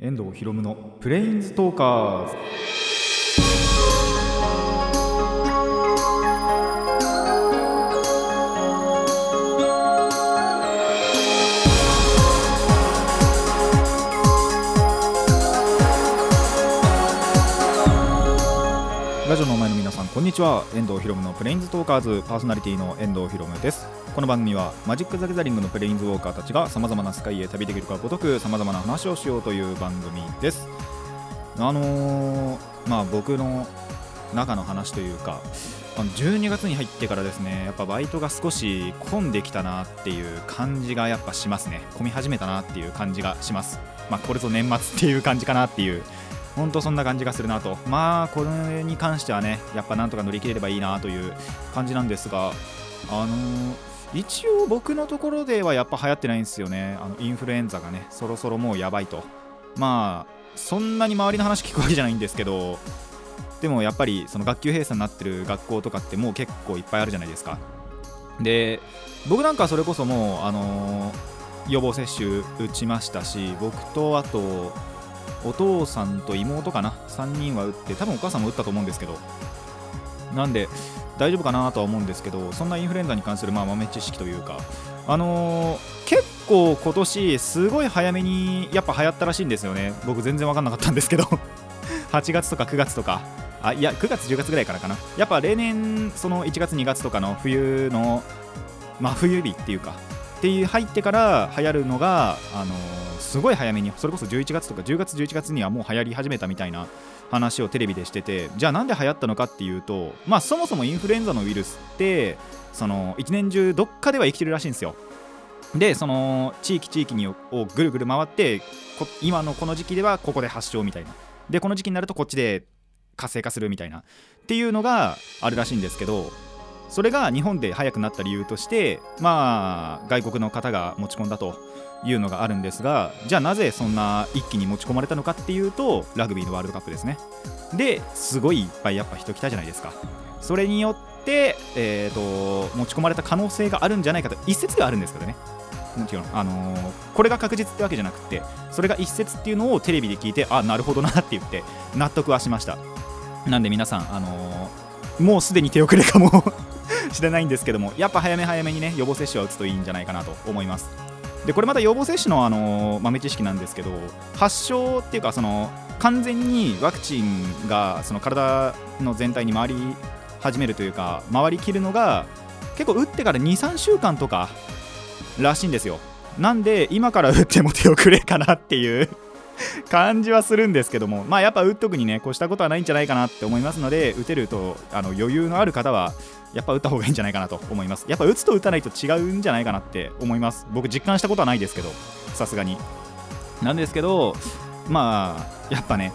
遠藤博夢のプレインズトーカーズ。ラジオの前の皆さんこんにちは。遠藤博夢のプレインズトーカーズ。パーソナリティの遠藤博夢です。この番組はマジック・ザ・ギャザリングのプレインズウォーカーたちがさまざまな世界へ旅できるかごとくさまざまな話をしようという番組です。あのー、まあ僕の中の話というか12月に入ってからですねやっぱバイトが少し混んできたなっていう感じがやっぱしますね。混み始めたなっていう感じがします。まあこれぞ年末っていう感じかなっていう本当そんな感じがするなと。まあこれに関してはねやっぱなんとか乗り切れればいいなという感じなんですがあのー一応僕のところではやっぱ流行ってないんですよね。あのインフルエンザがねそろそろもうやばいと。まあそんなに周りの話聞くわけじゃないんですけどでもやっぱりその学級閉鎖になってる学校とかってもう結構いっぱいあるじゃないですか。で僕なんかそれこそもうあのー予防接種打ちましたし僕とあとお父さんと妹かな？3人は打って多分お母さんも打ったと思うんですけど。なんで大丈夫かなとは思うんですけどそんなインフルエンザに関するまあ豆知識というかあのー結構今年すごい早めにやっぱ流行ったらしいんですよね。僕全然分かんなかったんですけど。8月とか9月とか。あいや9月10月ぐらいからかな。やっぱ例年その1月2月とかの冬の真冬日っていうかっていう入ってから流行るのが、あのーすごい早めにそれこそ11月とか10月11月にはもう流行り始めたみたいな話をテレビでしててじゃあなんで流行ったのかっていうとまあそもそもインフルエンザのウイルスってその一年中どっかでは生きてるらしいんですよ。でその地域地域にをぐるぐる回って今のこの時期ではここで発症みたいな。でこの時期になるとこっちで活性化するみたいな。っていうのがあるらしいんですけどそれが日本で早くなった理由としてまあ外国の方が持ち込んだと。いうのがあるんですがじゃあなぜそんな一気に持ち込まれたのかっていうとラグビーのワールドカップですね。ですごいいっぱいやっぱ人来たじゃないですか。それによって、えー、と持ち込まれた可能性があるんじゃないかと一説ではあるんですけどね。もちろん、あのーこれが確実ってわけじゃなくてそれが一説っていうのをテレビで聞いてあなるほどなって言って納得はしました。なんで皆さん、あのーもうすでに手遅れかも しれないんですけどもやっぱ早め早めにね予防接種は打つといいんじゃないかなと思います。でこれまた予防接種の、あの豆知識なんですけど発症っていうかその完全にワクチンがその体の全体に回り始めるというか回りきるのが結構打ってから23週間とからしいんですよ。なんで今から打っても手遅れかなっていう感じはするんですけどもまあやっぱ打っとくにね越したことはないんじゃないかなって思いますので打てるとあの余裕のある方はやっぱ打った方がいいんじゃないかなと思います。やっぱ打つと打たないと違うんじゃないかなって思います。僕実感したことはないですけどさすがに。なんですけどまあやっぱね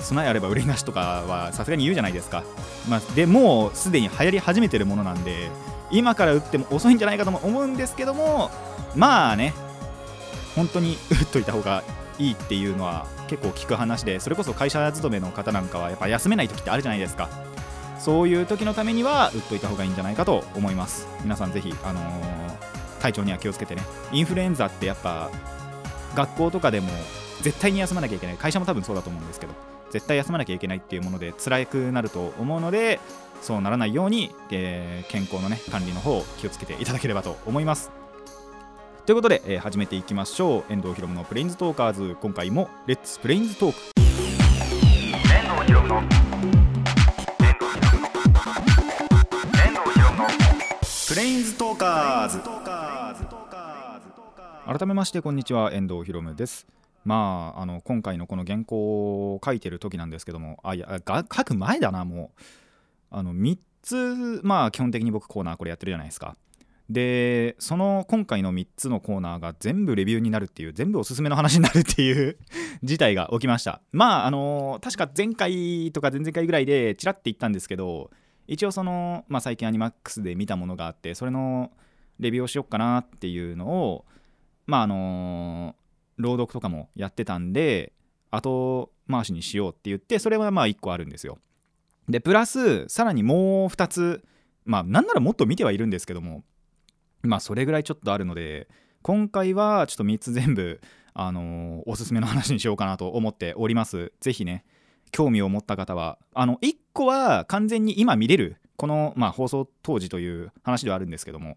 備えあれば憂いなしとかはさすがに言うじゃないですか、まあ、でもうすでに流行り始めてるものなんで今から打っても遅いんじゃないかとも思うんですけどもまあね本当に打っといた方がいいっていうのは結構聞く話でそれこそ会社勤めの方なんかはやっぱ休めない時ってあるじゃないですか。そういう時のためには打っといた方がいいんじゃないかと思います。皆さんぜひ、あのー体調には気をつけてね。インフルエンザってやっぱ学校とかでも絶対に休まなきゃいけない。会社も多分そうだと思うんですけど。絶対休まなきゃいけないっていうもので辛くなると思うのでそうならないように、えー健康のね管理の方気をつけていただければと思います。ということで、えー始めていきましょう。遠藤ひろむのプレインズトーカーズ。今回もレッツプレインズトーク。遠藤ひろむのプレインズトーカーズ改めましてこんにちは。遠藤ひろむです。まああの今回のこの原稿を書いてる時なんですけどもあいや書く前だなもう。あの3つまあ基本的に僕コーナーこれやってるじゃないですか。でその今回の3つのコーナーが全部レビューになるっていう全部おすすめの話になるっていう 事態が起きました。まああの確か前回とか前々回ぐらいでチラッて言ったんですけど一応その、まあ、最近アニマックスで見たものがあってそれのレビューをしよっかなっていうのをまああの朗読とかもやってたんで後回しにしようって言ってそれはまあ1個あるんですよ。でプラスさらにもう2つまあなんならもっと見てはいるんですけどもまあそれぐらいちょっとあるので今回はちょっと3つ全部あのおすすめの話にしようかなと思っております。ぜひね興味を持った方はあの1個は完全に今見れるこの、まあ、放送当時という話ではあるんですけども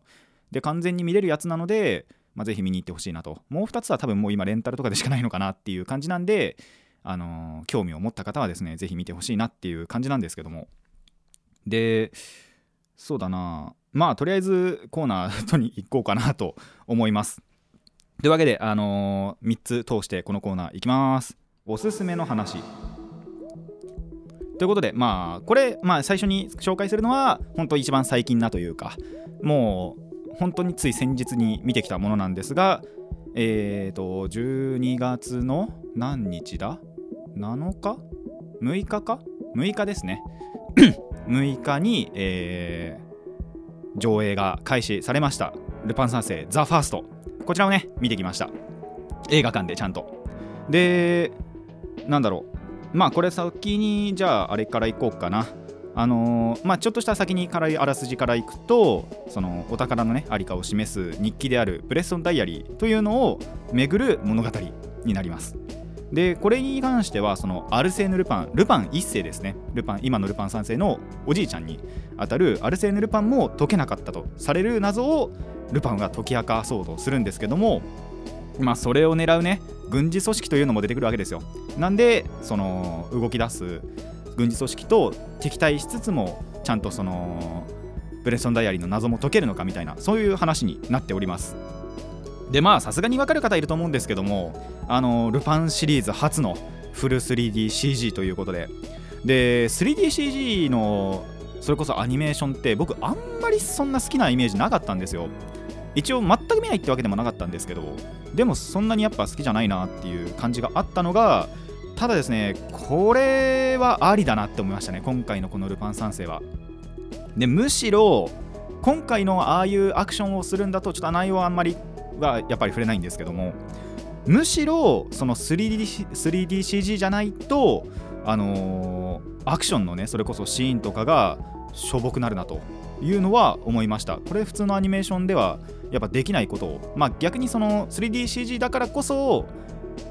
で完全に見れるやつなので、まあ、ぜひ見に行ってほしいなと。もう2つは多分もう今レンタルとかでしかないのかなっていう感じなんで、あのー興味を持った方はですねぜひ見てほしいなっていう感じなんですけども。でそうだな。まあとりあえずコーナーとに行こうかなと思います。というわけで、あの3つ通してこのコーナーいきます。おすすめの話。ということでまあこれ、まあ、最初に紹介するのは本当一番最近なというかもう本当につい先日に見てきたものなんですがえっ、と12月の何日だ？7日 ?6 日か ?6 日ですね。6日に、えー上映が開始されました。ルパン三世ザ・ファースト。こちらをね見てきました。映画館でちゃんと。でなんだろう。まあこれ先にじゃああれから行こうかな。あのーまあちょっとした先にからあらすじから行くとそのお宝のねありかを示す日記であるブレッソンダイアリーというのを巡る物語になります。でこれに関してはそのアルセーヌ・ルパンルパン一世ですね。ルパン今のルパン三世のおじいちゃんにあたるアルセーヌ・ルパンも解けなかったとされる謎をルパンが解き明かそうとするんですけどもまあそれを狙うね軍事組織というのも出てくるわけですよ。なんでその動き出す軍事組織と敵対しつつもちゃんとそのブレッソンダイアリーの謎も解けるのかみたいなそういう話になっております。でまあさすがに分かる方いると思うんですけどもあのルパンシリーズ初のフル 3DCG ということで。で 3DCG のそれこそアニメーションって僕あんまりそんな好きなイメージなかったんですよ。一応全く見ないってわけでもなかったんですけどでもそんなにやっぱ好きじゃないなっていう感じがあったのがただですねこれはありだなって思いましたね今回のこのルパン三世は。でむしろ今回のああいうアクションをするんだとちょっと内容はあんまりはやっぱり触れないんですけどもむしろその 3D3DCG じゃないとあのーアクションのねそれこそシーンとかがしょぼくなるなというのは思いました。これ普通のアニメーションではやっぱできないことを。まあ逆にその 3DCG だからこそ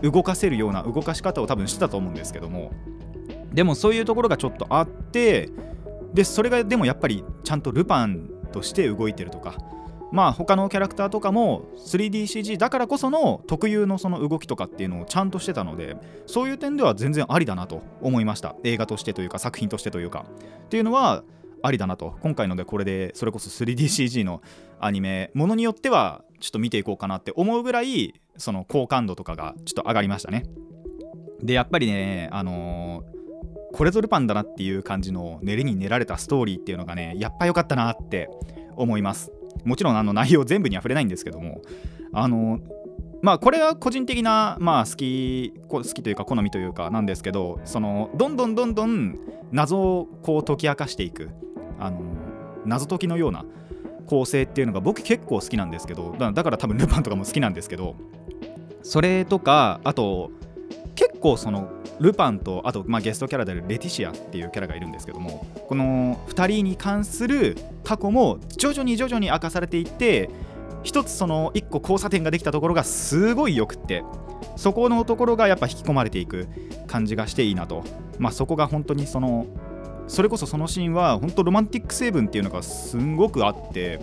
動かせるような動かし方を多分してたと思うんですけども。でもそういうところがちょっとあってでそれがでもやっぱりちゃんとルパンとして動いてるとか。まあ他のキャラクターとかも 3DCG だからこその特有のその動きとかっていうのをちゃんとしてたのでそういう点では全然ありだなと思いました。映画としてというか作品としてというか。っていうのはありだなと。今回のでこれでそれこそ 3DCG のアニメものによってはちょっと見ていこうかなって思うぐらいその好感度とかがちょっと上がりましたね。でやっぱりねあのーこれぞルパンだなっていう感じの練りに練られたストーリーっていうのがねやっぱ良かったなって思います。もちろんあの内容全部には触れないんですけどもあのまあこれは個人的なまあ好き好きというか好みというかなんですけどそのどんどんどんどん謎をこう解き明かしていく。あの謎解きのような構成っていうのが僕結構好きなんですけどだから多分ルパンとかも好きなんですけどそれとかあと結構そのルパンとあとまあゲストキャラであるレティシアっていうキャラがいるんですけどもこの2人に関する過去も徐々に徐々に明かされていって一つその1個交差点ができたところがすごいよくってそこのところがやっぱ引き込まれていく感じがしていいなと。まあそこが本当にそのそれこそそのシーンは本当ロマンティック成分っていうのがすんごくあって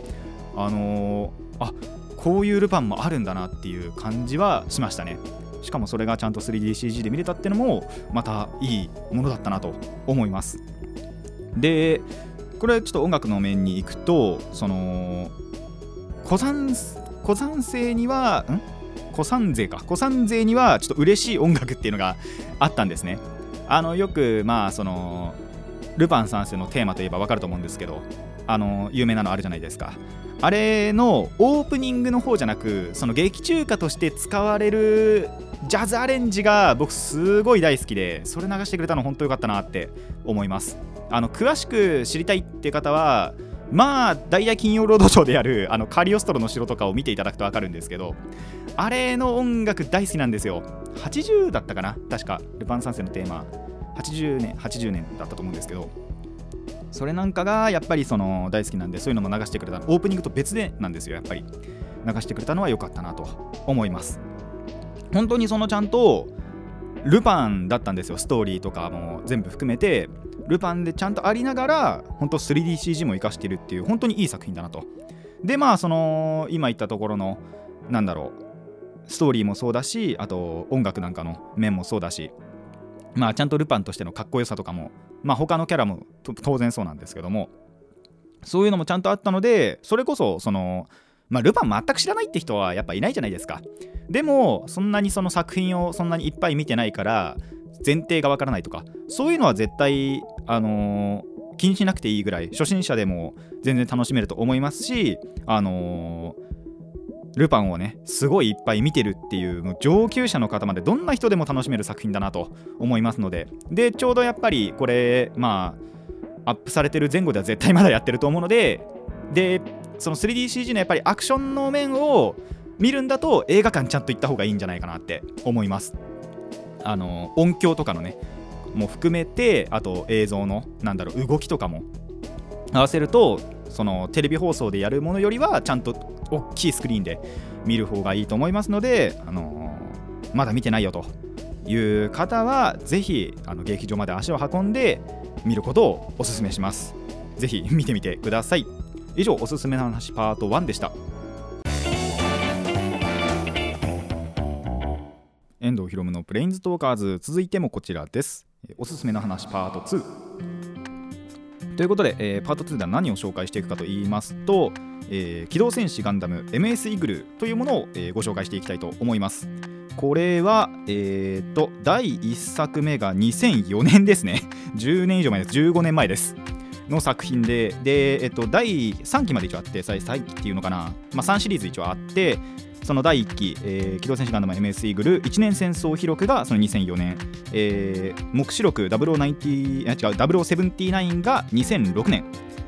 あのーあこういうルパンもあるんだなっていう感じはしましたね。しかもそれがちゃんと 3DCG で見れたっていうのもまたいいものだったなと思います。でこれちょっと音楽の面に行くとその古山古山生にはん？古山勢か。古山勢にはちょっと嬉しい音楽っていうのがあったんですね。あのよくまあそのルパン三世のテーマといえば分かると思うんですけどあの有名なのあるじゃないですか。あれのオープニングの方じゃなくその劇中歌として使われるジャズアレンジが僕すごい大好きでそれ流してくれたの本当よかったなって思います。あの詳しく知りたいって方はまあ大々金曜ロードショーであるあのカリオストロの城とかを見ていただくと分かるんですけどあれの音楽大好きなんですよ。80だったかな確かルパン三世のテーマ。80年80年だったと思うんですけどそれなんかがやっぱりその大好きなんでそういうのも流してくれたオープニングと別でなんですよやっぱり。流してくれたのは良かったなと思います。本当にそのちゃんとルパンだったんですよストーリーとかも全部含めて。ルパンでちゃんとありながら本当 3DCG も活かしてるっていう本当にいい作品だなと。でまあその今言ったところのなんだろうストーリーもそうだしあと音楽なんかの面もそうだしまあちゃんとルパンとしてのかっこよさとかもまあ他のキャラも当然そうなんですけどもそういうのもちゃんとあったのでそれこそそのまあ、ルパン全く知らないって人はやっぱいないじゃないですか。でもそんなにその作品をそんなにいっぱい見てないから前提がわからないとかそういうのは絶対あのー、気にしなくていいぐらい初心者でも全然楽しめると思いますしあのー、ルパンをねすごいいっぱい見てるっていうもう上級者の方までどんな人でも楽しめる作品だなと思いますので。でちょうどやっぱりこれまあアップされてる前後では絶対まだやってると思うので。でその 3DCG のやっぱりアクションの面を見るんだと映画館ちゃんと行った方がいいんじゃないかなって思います。あの音響とかのねも含めてあと映像のなんだろう動きとかも合わせるとそのテレビ放送でやるものよりはちゃんと大きいスクリーンで見る方がいいと思いますので、あのー、まだ見てないよという方はぜひあの劇場まで足を運んで見ることをお勧めします。ぜひ見てみてください。以上おすすめの話パート1でした。遠藤ひろむのプレインズトーカーズ続いてもこちらです。おすすめの話パート2ということで、えー、パート2では何を紹介していくかと言いますと、えー、機動戦士ガンダム MS イグルというものを、えー、ご紹介していきたいと思います。これは、えーと、第1作目が2004年ですね。10年以上前です。15年前です。の作品で、で、えっと、第3期まで一応あって、最期っていうのかな、まあ、3シリーズ一応あって、その第1期、えー、機動戦士ガンダム MS イーグル1年戦争記録がその2004年、えー、目視録0090あ違う0079が2006年。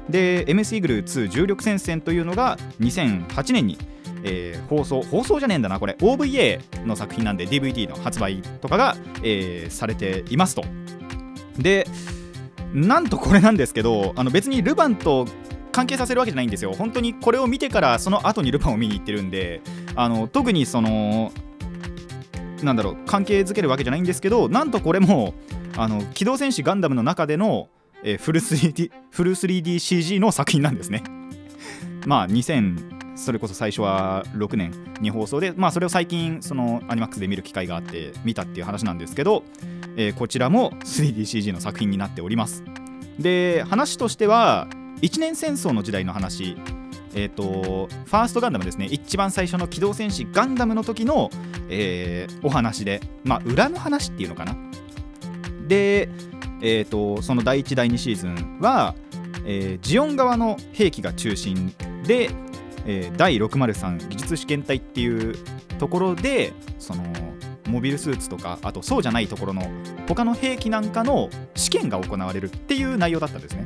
で MS イーグル2重力戦線というのが2008年に、えー、放送放送じゃねえんだなこれ。OVA の作品なんで DVD の発売とかが、えー、されていますと。でなんとこれなんですけどあの別にルパンと関係させるわけじゃないんですよ。本当にこれを見てからその後にルパンを見に行ってるんであの特にそのなんだろう関係づけるわけじゃないんですけどなんとこれもあの機動戦士ガンダムの中での、えー、フル 3D フル 3DCG の作品なんですね。まあ2000それこそ最初は6年に放送でまあそれを最近そのアニマックスで見る機会があって見たっていう話なんですけどえー、こちらも 3DCG の作品になっております。で話としては一年戦争の時代の話えーと、ファーストガンダムですね。一番最初の機動戦士ガンダムの時の、えー、お話でまあ裏の話っていうのかな。で、えーと、その第1第2シーズンは、えー、ジオン側の兵器が中心で、えー、第603技術試験隊っていうところでそのモビルスーツとかあとそうじゃないところの他の兵器なんかの試験が行われるっていう内容だったんですね。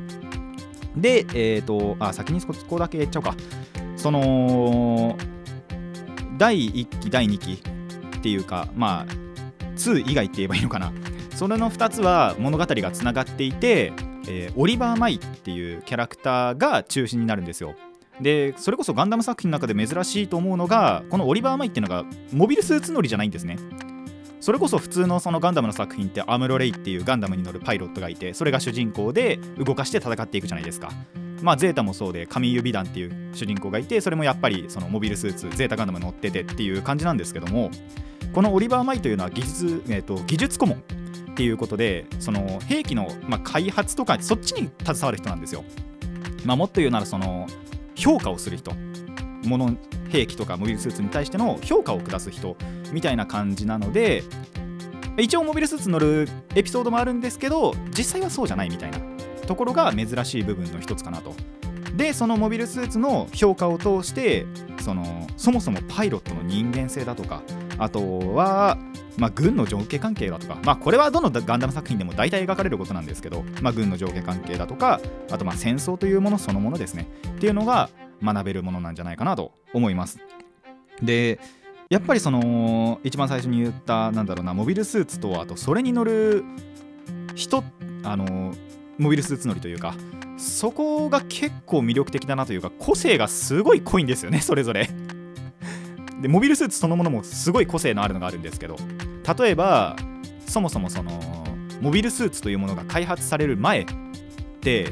でえっ、ー、とあ先にそこだけ言っちゃおうか。その第1期第2期っていうかまあ2以外って言えばいいのかな。それの2つは物語がつながっていて、えー、オリバー・マイっていうキャラクターが中心になるんですよ。でそれこそガンダム作品の中で珍しいと思うのがこのオリバー・マイっていうのがモビルスーツ乗りじゃないんですね。それこそ普通のそのガンダムの作品ってアムロ・レイっていうガンダムに乗るパイロットがいてそれが主人公で動かして戦っていくじゃないですか。まあゼータもそうで神指団っていう主人公がいてそれもやっぱりそのモビルスーツゼータガンダム乗っててっていう感じなんですけどもこのオリバー・マイというのは技術,、えーと、技術顧問っていうことでその兵器の、まあ、開発とかそっちに携わる人なんですよ、まあ、もっと言うならその評価をする人。物兵器とかモビルスーツに対しての評価を下す人みたいな感じなので一応モビルスーツ乗るエピソードもあるんですけど実際はそうじゃないみたいなところが珍しい部分の一つかなと。でそのモビルスーツの評価を通してそのそもそもパイロットの人間性だとかあとは、まあ、軍の上下関係だとか、まあ、これはどのガンダム作品でも大体描かれることなんですけど、まあ、軍の上下関係だとかあとま戦争というものそのものですね。っていうのが学べるものなんじゃないかなと思います。でやっぱりその一番最初に言ったなんだろうなモビルスーツとあとそれに乗る人あのモビルスーツ乗りというかそこが結構魅力的だなというか個性がすごい濃いんですよねそれぞれ。でモビルスーツそのものもすごい個性のあるのがあるんですけど例えばそもそもそのモビルスーツというものが開発される前って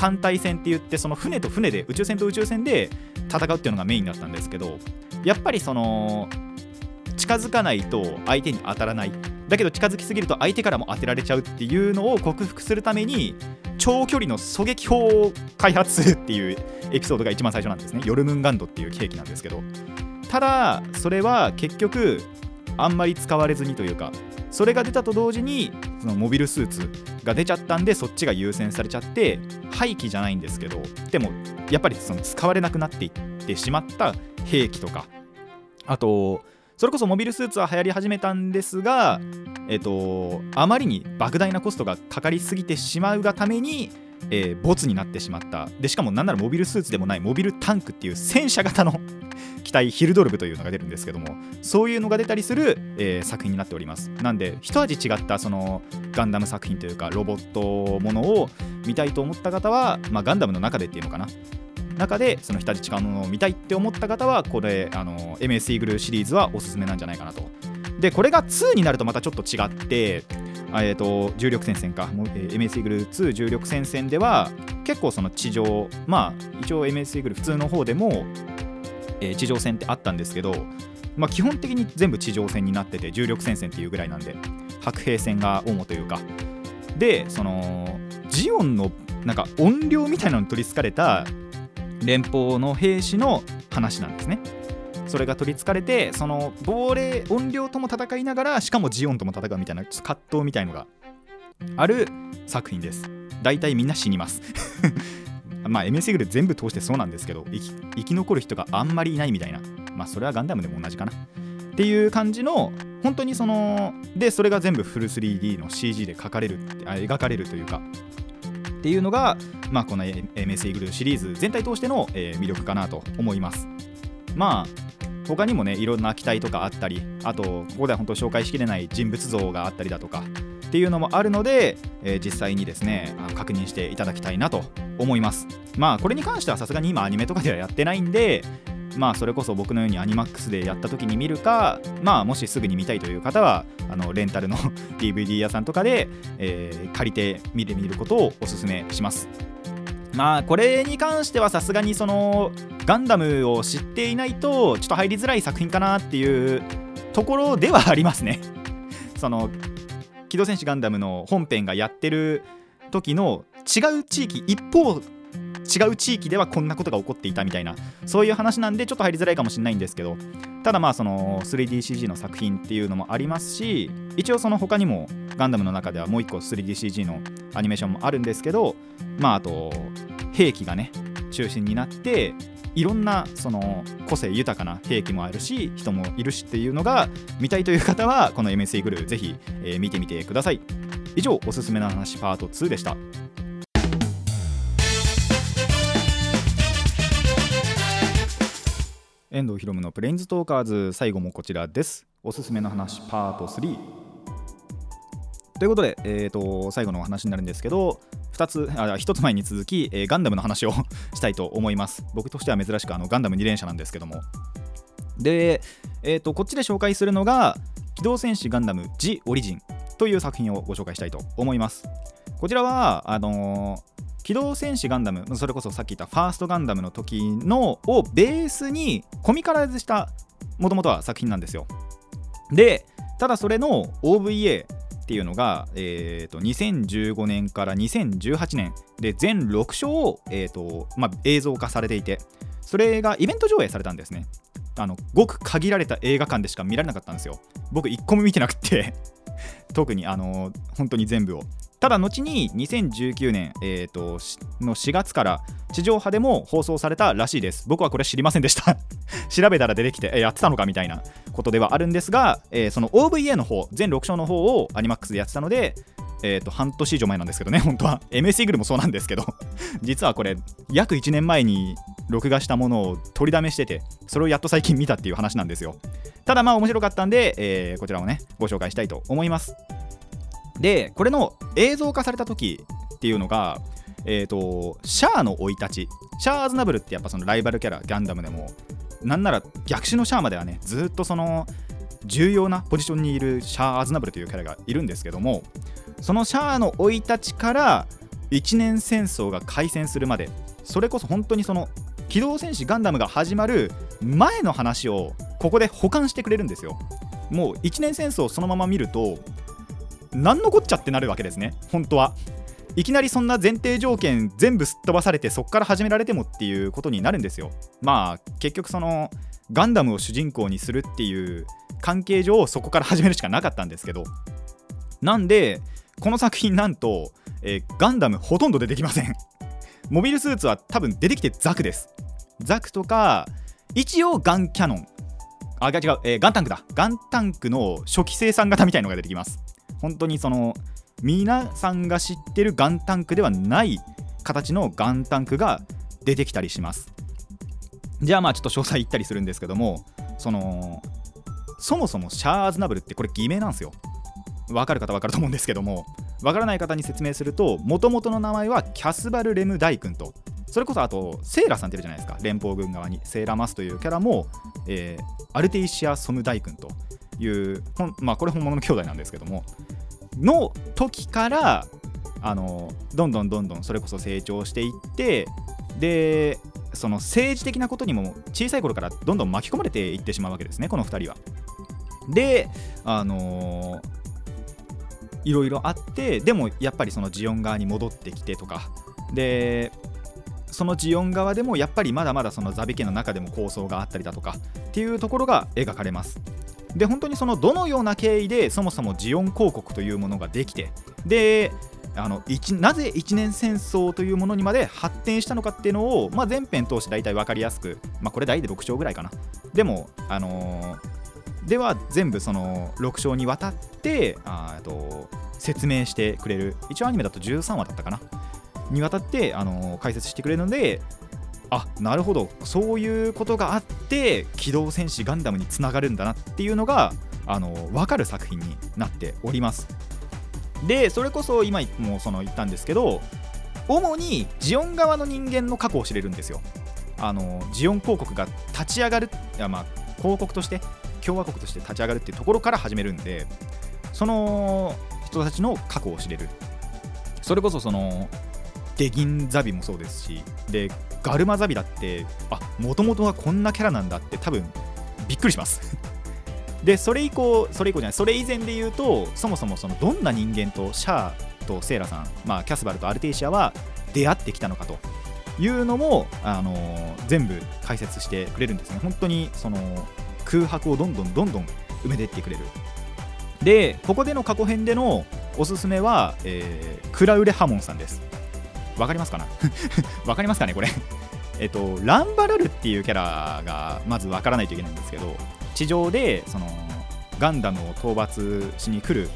艦隊戦って言ってその船と船で宇宙船と宇宙船で戦うっていうのがメインだったんですけどやっぱりその近づかないと相手に当たらない。だけど近づきすぎると相手からも当てられちゃうっていうのを克服するために長距離の狙撃砲を開発するっていうエピソードが一番最初なんですね。ヨルムンガンドっていう兵器なんですけど。ただそれは結局あんまり使われずにというかそれが出たと同時にそのモビルスーツが出ちゃったんでそっちが優先されちゃって廃棄じゃないんですけどでもやっぱりその使われなくなっていってしまった兵器とか。あとそれこそモビルスーツは流行り始めたんですが、えっと、あまりに莫大なコストがかかりすぎてしまうがために、えー、ボツになってしまった。でしかもなんならモビルスーツでもないモビルタンクっていう戦車型の 機体ヒルドルブというのが出るんですけどもそういうのが出たりする、えー、作品になっております。なんで一味違ったそのガンダム作品というかロボットものを見たいと思った方は、まあ、ガンダムの中でっていうのかな。中でその日立違うものを見たいって思った方はこれあの MS イーグルシリーズはおすすめなんじゃないかなと。でこれが2になるとまたちょっと違ってえーと、重力戦線か、えー、MS イーグル2重力戦線では結構その地上まあ一応 MS イーグル普通の方でも、えー、地上戦ってあったんですけど、まあ、基本的に全部地上戦になってて重力戦線っていうぐらいなんで白兵戦が主というかでそのジオンのなんか音量みたいなのに取りつかれた連邦の兵士の話なんですね。それが取りつかれてその亡霊音量とも戦いながらしかもジオンとも戦うみたいな葛藤みたいのがある作品です。大体みんな死にます。まあ MS グル全部通してそうなんですけど生き残る人があんまりいないみたいな。まあそれはガンダムでも同じかな。っていう感じの本当にそのでそれが全部フル 3D の CG で描かれるあ描かれるというか。っていうのが、まあ、この MS イーグルシリーズ全体通しての、えー、魅力かなと思います。まあ他にもねいろんな機体とかあったりあとここでは本当紹介しきれない人物像があったりだとかっていうのもあるので、えー、実際にですね確認していただきたいなと思います。まあこれに関してはさすがに今アニメとかではやってないんでまあそれこそ僕のようにアニマックスでやった時に見るかまあもしすぐに見たいという方はあのレンタルの DVD 屋さんとかで、えー、借りて見てみることをおすすめします。まあこれに関してはさすがにそのガンダムを知っていないとちょっと入りづらい作品かなっていうところではありますね。その機動戦士ガンダムの本編がやってる時の違う地域一方違う地域ではこんなことが起こっていたみたいなそういう話なんでちょっと入りづらいかもしれないんですけどただまあその 3DCG の作品っていうのもありますし一応その他にもガンダムの中ではもう一個 3DCG のアニメーションもあるんですけどまああと兵器がね中心になっていろんなその個性豊かな兵器もあるし人もいるしっていうのが見たいという方はこの MSE グルーぜひ、え、見てみてください。以上おすすめの話パート2でした。遠藤ひろむのプレインズトーカーズ最後もこちらです。おすすめの話パート3ということで、えーと、最後のお話になるんですけど2つあ1つ前に続き、えー、ガンダムの話をしたいと思います。僕としては珍しくあのガンダム2連射なんですけども。で、えーと、こっちで紹介するのが機動戦士ガンダム G オリジンという作品をご紹介したいと思います。こちらはあのー機動戦士ガンダムそれこそさっき言ったファーストガンダムの時のをベースにコミカライズしたもともとは作品なんですよ。でただそれの OVA っていうのが、えーと、2015年から2018年で全6章を、えーとまあ、映像化されていてそれがイベント上映されたんですね。あのごく限られた映画館でしか見られなかったんですよ。僕1個も見てなくて。特にあの本当に全部を。ただ後に2019年、えーと、の4月から地上波でも放送されたらしいです僕はこれ知りませんでした 調べたら出てきて、やってたのかみたいなことではあるんですが、えー、その OVA の方全6章の方をアニマックスでやってたのでえと、半年以上前なんですけどね、本当は。MS イーグルもそうなんですけど、実はこれ、約1年前に録画したものを取りだめしてて、それをやっと最近見たっていう話なんですよ。ただまあ面白かったんで、えー、こちらをね、ご紹介したいと思います。でこれの映像化された時っていうのがえーと、シャアの生い立ち。シャア・アズナブルってやっぱそのライバルキャラガンダムでもなんなら逆襲のシャアまではねずっとその重要なポジションにいるシャア・アズナブルというキャラがいるんですけどもそのシャアの生い立ちから一年戦争が開戦するまでそれこそ本当にその機動戦士ガンダムが始まる前の話をここで保管してくれるんですよ。もう一年戦争をそのまま見ると何のこっちゃってなるわけですね。本当は。いきなりそんな前提条件全部すっ飛ばされてそこから始められてもっていうことになるんですよ。まあ結局そのガンダムを主人公にするっていう関係上そこから始めるしかなかったんですけど。なんでこの作品なんと、えーガンダムほとんど出てきません。モビルスーツは多分出てきてザクです。ザクとか一応ガンキャノン。あ違う、えーガンタンクだ。ガンタンクの初期生産型みたいのが出てきます。本当にその皆さんが知ってるガンタンクではない形のガンタンクが出てきたりします。じゃあまあちょっと詳細言ったりするんですけどもそのそもそもシャアーズナブルってこれ偽名なんですよ。わかる方わかると思うんですけどもわからない方に説明するともともとの名前はキャスバル・レム大君と。それこそあとセーラさんっているじゃないですか。連邦軍側にセーラ・マスというキャラも、えーアルテイシア・ソム大君と。いうまあこれ本物の兄弟なんですけどもの時からあのどんどんどんどんそれこそ成長していってでその政治的なことにも小さい頃からどんどん巻き込まれていってしまうわけですねこの2人は。であのいろいろあってでもやっぱりそのジオン側に戻ってきてとかでそのジオン側でもやっぱりまだまだそのザビ家の中でも構想があったりだとかっていうところが描かれます。で本当にそのどのような経緯でそもそもジオン公国というものができてであのなぜ一年戦争というものにまで発展したのかっていうのを、まあ、前編通して大体分かりやすく、まあ、これ大で6章ぐらいかな。でも、あのーでは全部その6章にわたってあと説明してくれる。一応アニメだと13話だったかな。にわたって、あのー解説してくれるのであなるほど。そういうことがあって機動戦士ガンダムにつながるんだなっていうのが、あの分かる作品になっております。でそれこそ今もその言ったんですけど主にジオン側の人間の過去を知れるんですよ。あのジオン公国が立ち上がるいやまあ公国として共和国として立ち上がるっていうところから始めるんでその人たちの過去を知れる。それこそそのデギンザビもそうですしでガルマザビだってあもともとはこんなキャラなんだって多分びっくりします。でそれ以降それ以降じゃないそれ以前で言うとそもそもそのどんな人間とシャアとセイラさん、まあ、キャスバルとアルテイシアは出会ってきたのかと。いうのも、あのー全部解説してくれるんですね。本当にその空白をどんどんどんどん埋めていってくれる。でここでの過去編でのおすすめは、えークラウレハモンさんです。わかりますかな？わかりますかねこれ。えっとランバラルっていうキャラがまずわからないといけないんですけど地上でそのガンダムを討伐しに来る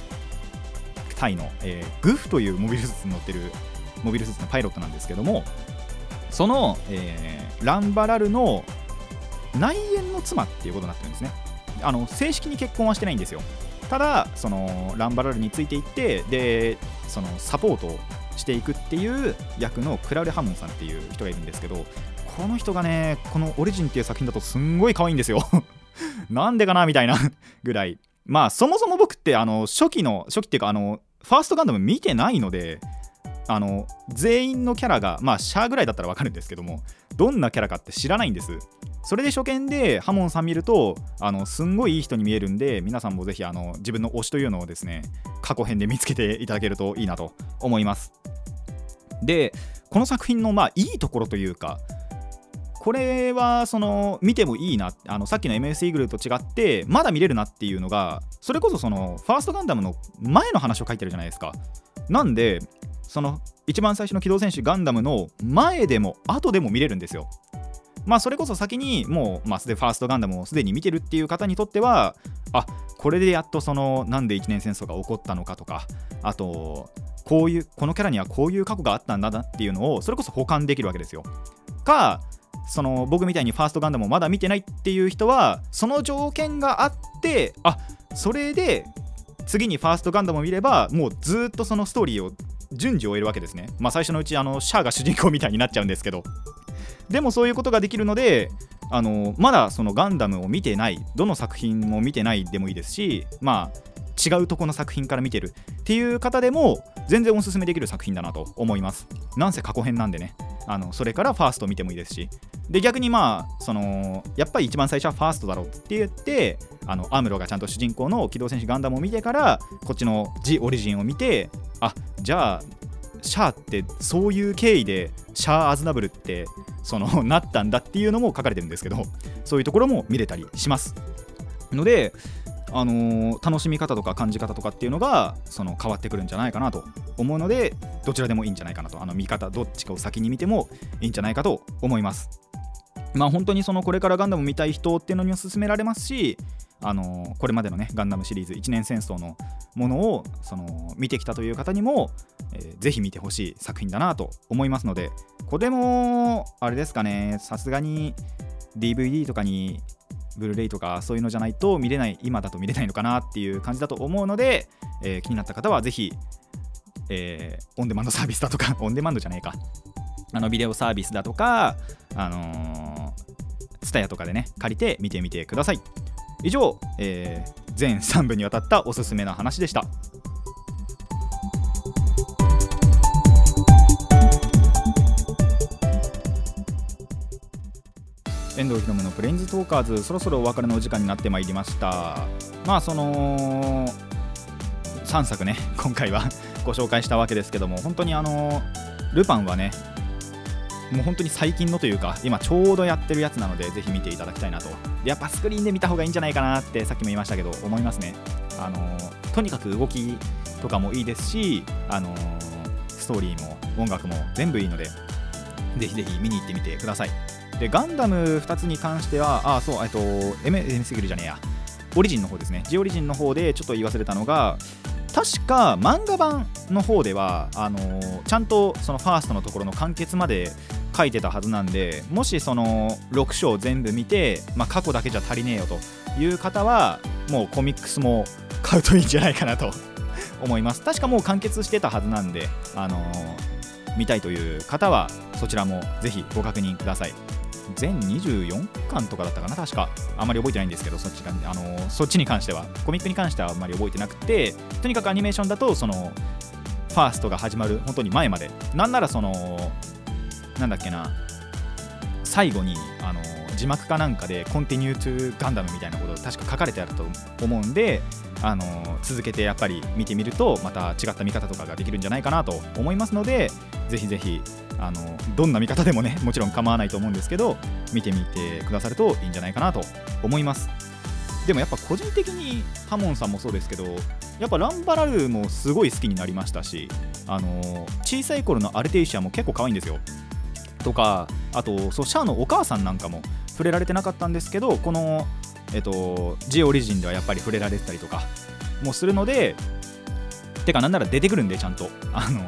隊の、えーグフというモビルスーツに乗ってるモビルスーツのパイロットなんですけどもその、えーランバラルの内縁の妻っていうことになってるんですね。あの正式に結婚はしてないんですよ。ただそのランバラルについていってでそのサポートをしていくっていう役のクラウレ・ハモンさんっていう人がいるんですけどこの人がねこの「オリジン」っていう作品だとすんごい可愛いんですよ。なんでかなみたいな ぐらい。まあそもそも僕ってあの初期の初期っていうかあのファーストガンダム見てないのであの全員のキャラがまあシャアぐらいだったら分かるんですけどもどんなキャラかって知らないんです。それで初見でハモンさん見るとあのすんごいいい人に見えるんで皆さんもぜひあの自分の推しというのをですね過去編で見つけていただけるといいなと思います。でこの作品のまあいいところというかこれはその見てもいいなあのさっきの MS イーグルと違ってまだ見れるなっていうのがそれこそそのファーストガンダムの前の話を書いてるじゃないですか。なんでその一番最初の機動戦士ガンダムの前でも後でも見れるんですよ。まあそれこそ先にもう、まあ、すでファーストガンダムをすでに見てるっていう方にとってはあこれでやっとそのなんで一年戦争が起こったのかとかあとこういうこのキャラにはこういう過去があったんだなっていうのをそれこそ保管できるわけですよ。かその僕みたいにファーストガンダムをまだ見てないっていう人はその条件があってあそれで次にファーストガンダムを見ればもうずっとそのストーリーを順次終えるわけですね。まあ最初のうちあのシャアが主人公みたいになっちゃうんですけど。でもそういうことができるのであのまだそのガンダムを見てないどの作品も見てないでもいいですしまあ違うとこの作品から見てる。っていう方でも全然おすすめできる作品だなと思います。なんせ過去編なんでね。あのそれからファースト見てもいいですし。で逆にまあそのやっぱり一番最初はファーストだろうって言ってあのアムロがちゃんと主人公の機動戦士ガンダムを見てからこっちのジ・オリジンを見てあじゃあシャアってそういう経緯でシャア・アズナブルってその なったんだっていうのも書かれてるんですけどそういうところも見れたりします。のであのー楽しみ方とか感じ方とかっていうのがその変わってくるんじゃないかなと思うのでどちらでもいいんじゃないかなと。あの見方どっちかを先に見てもいいんじゃないかと思います。まあ本当にそのこれからガンダム見たい人っていうのにも勧められますしあのこれまでのねガンダムシリーズ一年戦争のものをその見てきたという方にも、えーぜひ見てほしい作品だなと思いますのでこれもあれですかねさすがに DVD とかにブルーレイとかそういうのじゃないと見れない今だと見れないのかなっていう感じだと思うので、えー気になった方はぜひ、えーオンデマンドサービスだとか オンデマンドじゃねえか。あのビデオサービスだとかあのー、ツタヤとかでね借りて見てみてください。以上、えー全3部にわたったおすすめな話でした。遠藤ひろむのプレインズトーカーズそろそろお別れのお時間になってまいりました。まあその3作ね 今回は ご紹介したわけですけども本当にあのルパンはねもう本当に最近のというか今ちょうどやってるやつなのでぜひ見ていただきたいなとやっぱスクリーンで見た方がいいんじゃないかなってさっきも言いましたけど思いますね。あのとにかく動きとかもいいですしあのストーリーも音楽も全部いいのでぜひぜひ見に行ってみてください。でガンダム2つに関してはあそうえっと M, M スギルじゃねえや。オリジンの方ですね。ジオリジンの方でちょっと言い忘れたのが確か漫画版の方ではあのーちゃんとそのファーストのところの完結まで書いてたはずなんでもしその6章全部見て、まあ、過去だけじゃ足りねえよという方はもうコミックスも買うといいんじゃないかなと 思います。確かもう完結してたはずなんで、あのー見たいという方はそちらもぜひご確認ください。全24巻とかだったかな確か。あんまり覚えてないんですけどそっちあのそっちに関しては。コミックに関してはあんまり覚えてなくてとにかくアニメーションだとそのファーストが始まる本当に前まで。なんならそのなんだっけな最後にあの字幕かなんかで「Continue to Gundam」みたいなこと確か書かれてあると思うんであの続けてやっぱり見てみるとまた違った見方とかができるんじゃないかなと思いますのでぜひぜひあのどんな見方でもね もちろん構わないと思うんですけど見てみてくださるといいんじゃないかなと思います。でもやっぱ個人的にハモンさんもそうですけどやっぱランバラルもすごい好きになりましたしあの小さい頃のアルテイシアも結構可愛いんですよ。とかあとそうシャアのお母さんなんかも触れられてなかったんですけどこのえっと G オリジンではやっぱり触れられてたりとかもするのでてかなんなら出てくるんでちゃんと。あの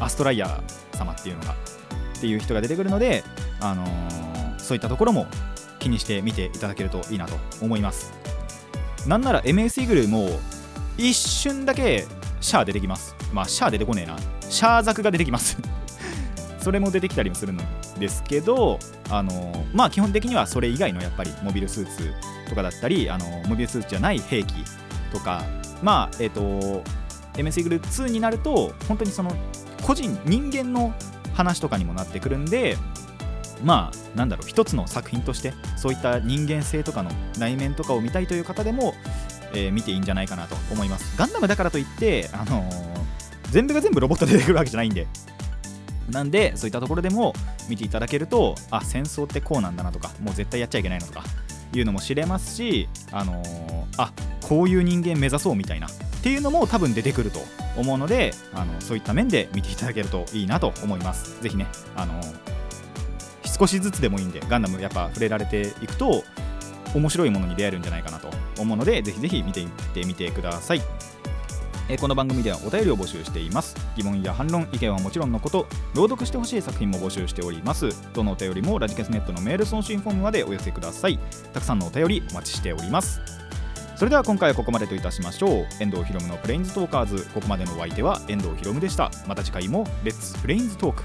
アストライヤー様っていうのが。っていう人が出てくるのであのそういったところも気にして見ていただけるといいなと思います。なんなら MS イーグルも一瞬だけシャア出てきます。まあシャア出てこねえな。シャアザクが出てきます。それも出てきたりもするんですけどあのまあ基本的にはそれ以外のやっぱりモビルスーツとかだったりあのモビルスーツじゃない兵器とかまあえっ、と MS イグル2になると本当にその個人人間の話とかにもなってくるんでまあなんだろう一つの作品としてそういった人間性とかの内面とかを見たいという方でも、えー見ていいんじゃないかなと思います。ガンダムだからといって、あのー全部が全部ロボット出てくるわけじゃないんで。なんでそういったところでも見ていただけるとあ戦争ってこうなんだなとかもう絶対やっちゃいけないのとかいうのも知れますし、あのーあこういう人間目指そうみたいなっていうのも多分出てくると思うのであのそういった面で見ていただけるといいなと思います。ぜひね、あの少しずつでもいいんでガンダムやっぱ触れられていくと面白いものに出会えるんじゃないかなと思うのでぜひぜひ見ていってみてください。えーこの番組ではお便りを募集しています。疑問や反論意見はもちろんのこと朗読してほしい作品も募集しております。どのお便りもラジケスネットのメール送信フォームまでお寄せください。たくさんのお便りお待ちしております。それでは今回はここまでといたしましょう。遠藤ひろむのプレインズトーカーズ。ここまでのお相手は遠藤ひろむでした。また次回もレッツプレインズトーク